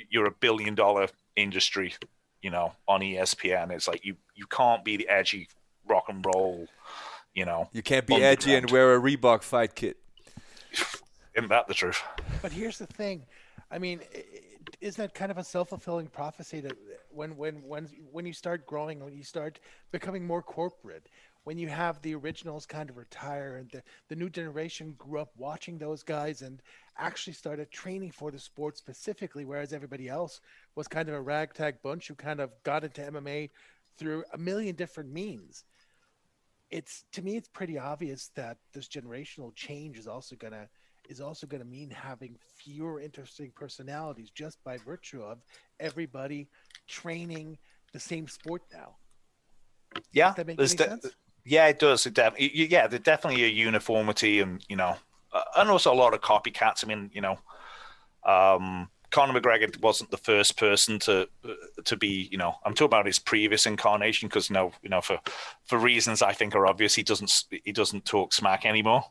[SPEAKER 5] you're a billion dollar industry, you know, on ESPN. It's like you you can't be the edgy rock and roll, you know.
[SPEAKER 1] you can't be edgy and wear a Reebok fight kit.
[SPEAKER 5] Isn't that the truth?
[SPEAKER 2] But here's the thing. I mean, i- i- isn't that kind of a self-fulfilling prophecy that when when when when you start growing when you start becoming more corporate when you have the originals kind of retire and the, the new generation grew up watching those guys and actually started training for the sport specifically whereas everybody else was kind of a ragtag bunch who kind of got into mma through a million different means. It's to me it's pretty obvious that this generational change is also going to is also going to mean having fewer interesting personalities just by virtue of everybody training the same sport now.
[SPEAKER 5] Yeah,
[SPEAKER 2] Does that make any
[SPEAKER 5] de-
[SPEAKER 2] sense?
[SPEAKER 5] yeah, it does. It def- yeah, there's definitely a uniformity, and you know, uh, and also a lot of copycats. I mean, you know, um, Conor McGregor wasn't the first person to uh, to be, you know, I'm talking about his previous incarnation because no, you know, for for reasons I think are obvious, he doesn't he doesn't talk smack anymore.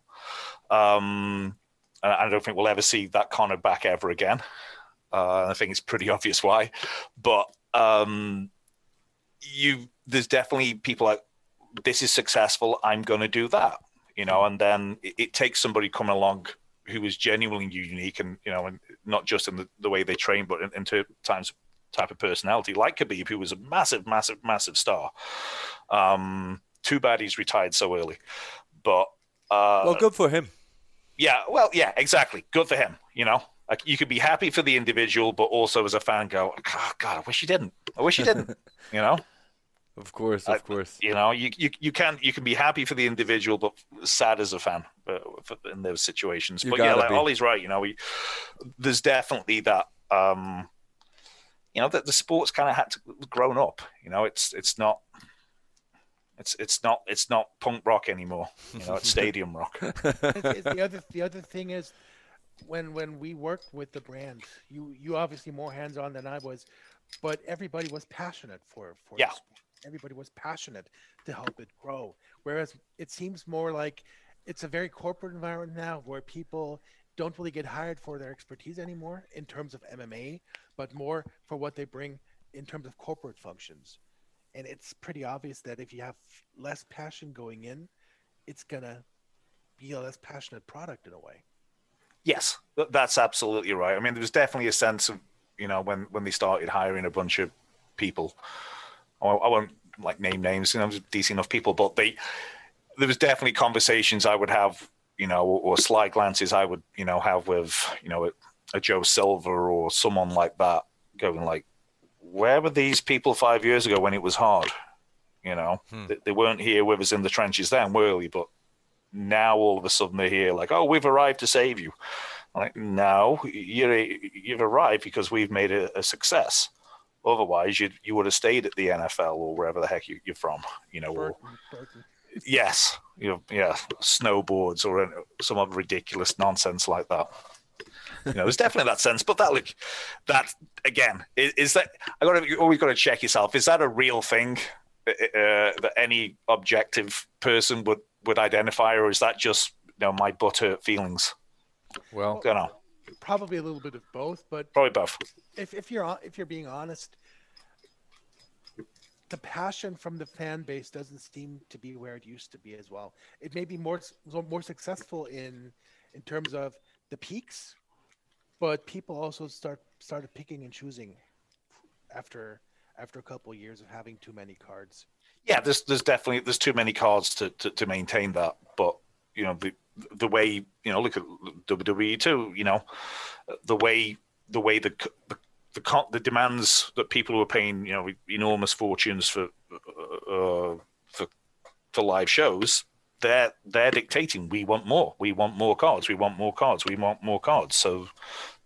[SPEAKER 5] Um, and I don't think we'll ever see that Conor back ever again. Uh, I think it's pretty obvious why, but um, you there's definitely people like this is successful. I'm going to do that, you know, and then it, it takes somebody coming along who is genuinely unique and you know, and not just in the, the way they train, but in, in times type of personality, like Khabib, who was a massive, massive, massive star. Um, too bad he's retired so early, but uh,
[SPEAKER 1] well, good for him.
[SPEAKER 5] Yeah, well, yeah, exactly. Good for him. You know, like you could be happy for the individual, but also as a fan, go, oh, God, I wish he didn't. I wish he didn't. you know,
[SPEAKER 1] Of course, of
[SPEAKER 5] I-
[SPEAKER 1] course.
[SPEAKER 5] you know, you you you can you can be happy for the individual, but sad as a fan uh, for- in those situations.
[SPEAKER 1] You
[SPEAKER 5] but yeah, like
[SPEAKER 1] be.
[SPEAKER 5] Ollie's right. You know, we, there's definitely that. um you know that the sport's kind of had to grown up. You know, it's it's not. It's it's not it's not punk rock anymore. You know, it's stadium rock.
[SPEAKER 2] it's, it's the other the other thing is when when we worked with the brand, you you obviously more hands on than I was, but everybody was passionate for for
[SPEAKER 5] Yeah.
[SPEAKER 2] everybody was passionate to help it grow. Whereas it seems more like it's a very corporate environment now where people don't really get hired for their expertise anymore in terms of MMA, but more for what they bring in terms of corporate functions. And it's pretty obvious that if you have less passion going in, it's gonna be a less passionate product in a way.
[SPEAKER 5] Yes, that's absolutely right. I mean, there was definitely a sense of, you know, when when they started hiring a bunch of people. I won't- I won't like name names, you know, decent enough people, but they there was definitely conversations I would have, you know, or, or sly glances I would, you know, have with, you know, a, a Joe Silver or someone like that, going like, where were these people five years ago when it was hard? You know, hmm. they, they weren't here with us in the trenches then, were they? But now all of a sudden they're here like, oh, we've arrived to save you. I'm like, no, you're, you've arrived because we've made it a success. Otherwise, you you would have stayed at the NFL or wherever the heck you, you're from, you know. Or,
[SPEAKER 2] Burton, Burton.
[SPEAKER 5] yes, you know, yeah, snowboards or some other ridiculous nonsense like that. You know, there's definitely that sense, but that look, that again is, is that I got to always got to check yourself. Is that a real thing uh, uh, that any objective person would would identify, or is that just you know my butthurt feelings?
[SPEAKER 1] Well,
[SPEAKER 5] don't know.
[SPEAKER 2] Probably a little bit of both, but
[SPEAKER 5] Probably both.
[SPEAKER 2] if, if you're if you're being honest, the passion from the fan base doesn't seem to be where it used to be as well. It may be more more successful in in terms of the peaks, but people also start started picking and choosing after after a couple of years of having too many cards.
[SPEAKER 5] yeah, there's there's definitely there's too many cards to, to, to maintain that. But you know the the way you know look at WWE too. You know the way the way the the the, the demands that people who are paying you know enormous fortunes for uh, for for live shows. They're they're dictating. We want more. We want more cards. We want more cards. We want more cards. So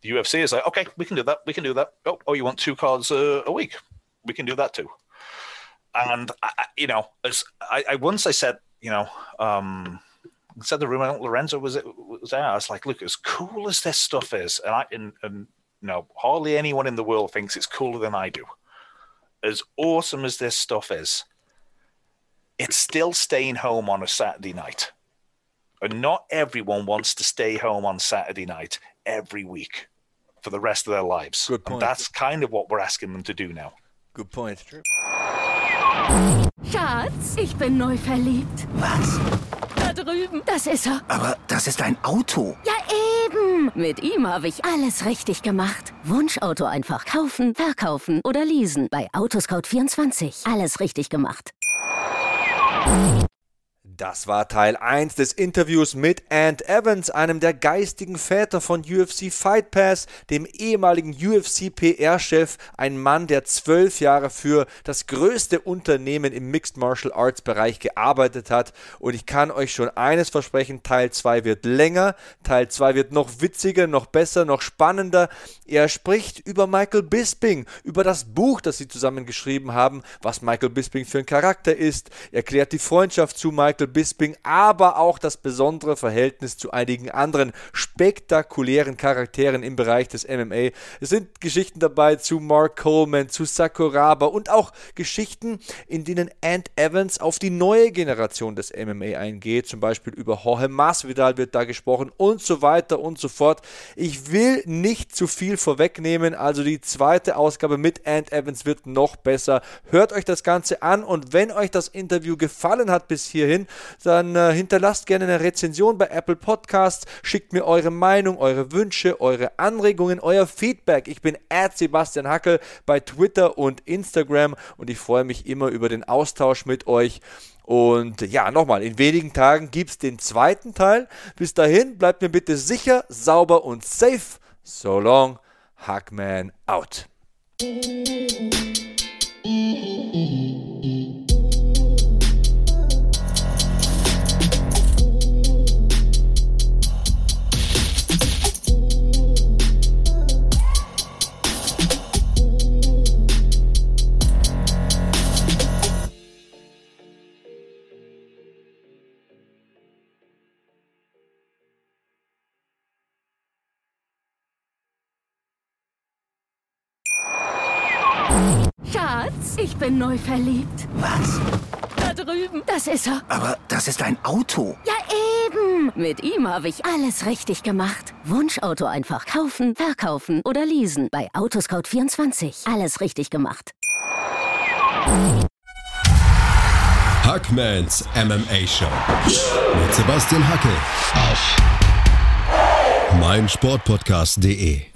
[SPEAKER 5] the UFC is like, okay, we can do that. We can do that. Oh, oh you want two cards a, a week? We can do that too and I, you know, as I, I once I said, you know, um, said the room Lorenzo was it was there. I was like, look, as cool as this stuff is, and I and, and you know, hardly anyone in the world thinks it's cooler than I do. As awesome as this stuff is, it's still staying home on a Saturday night, and not everyone wants to stay home on Saturday night every week for the rest of their lives.
[SPEAKER 1] Good
[SPEAKER 5] And
[SPEAKER 1] point.
[SPEAKER 5] that's kind of what we're asking them to do now.
[SPEAKER 1] good point.
[SPEAKER 3] Schatz, ich bin neu verliebt.
[SPEAKER 4] Was?
[SPEAKER 3] Da drüben. Das ist er.
[SPEAKER 4] Aber das ist ein Auto.
[SPEAKER 3] Ja, eben. eben. Mit ihm habe ich alles richtig gemacht. Wunschauto einfach kaufen, verkaufen oder leasen. Bei Autoscout24. Alles richtig gemacht.
[SPEAKER 1] Das war Teil 1 des Interviews mit Ant Evans, einem der geistigen Väter von UFC Fight Pass, dem ehemaligen UFC PR-Chef, ein Mann, der zwölf Jahre für das größte Unternehmen im Mixed Martial Arts Bereich gearbeitet hat. Und ich kann euch schon eines versprechen, Teil 2 wird länger, Teil 2 wird noch witziger, noch besser, noch spannender. Er spricht über Michael Bisping, über das Buch, das sie zusammen geschrieben haben, was Michael Bisping für ein Charakter ist, erklärt die Freundschaft zu Michael Michael Bisping, aber auch das besondere Verhältnis zu einigen anderen spektakulären Charakteren im Bereich des MMA. Es sind Geschichten dabei zu Mark Coleman, zu Sakuraba und auch Geschichten, in denen Ant Evans auf die neue Generation des MMA eingeht, zum Beispiel über Jorge Masvidal wird da gesprochen und so weiter und so fort. Ich will nicht zu viel vorwegnehmen, also die zweite Ausgabe mit Ant Evans wird noch besser. Hört euch das Ganze an und wenn euch das Interview gefallen hat bis hierhin, dann äh, hinterlasst gerne eine Rezension bei Apple Podcasts, schickt mir eure Meinung, eure Wünsche, eure Anregungen, euer Feedback. Ich bin Sebastian Hackel bei Twitter und Instagram und ich freue mich immer über den Austausch mit euch. Und ja, nochmal, in wenigen Tagen gibt es den zweiten Teil. Bis dahin, bleibt mir bitte sicher, sauber und safe. So long, Hackman out.
[SPEAKER 3] Ich bin neu verliebt.
[SPEAKER 4] Was?
[SPEAKER 3] Da drüben. Das ist er.
[SPEAKER 4] Aber das ist ein Auto.
[SPEAKER 3] Ja, eben. Mit ihm habe ich alles richtig gemacht. Wunschauto einfach kaufen, verkaufen oder leasen. Bei Autoscout24. Alles richtig gemacht.
[SPEAKER 6] Hackmans MMA Show mit Sebastian Hacke auf meinsportpodcast.de.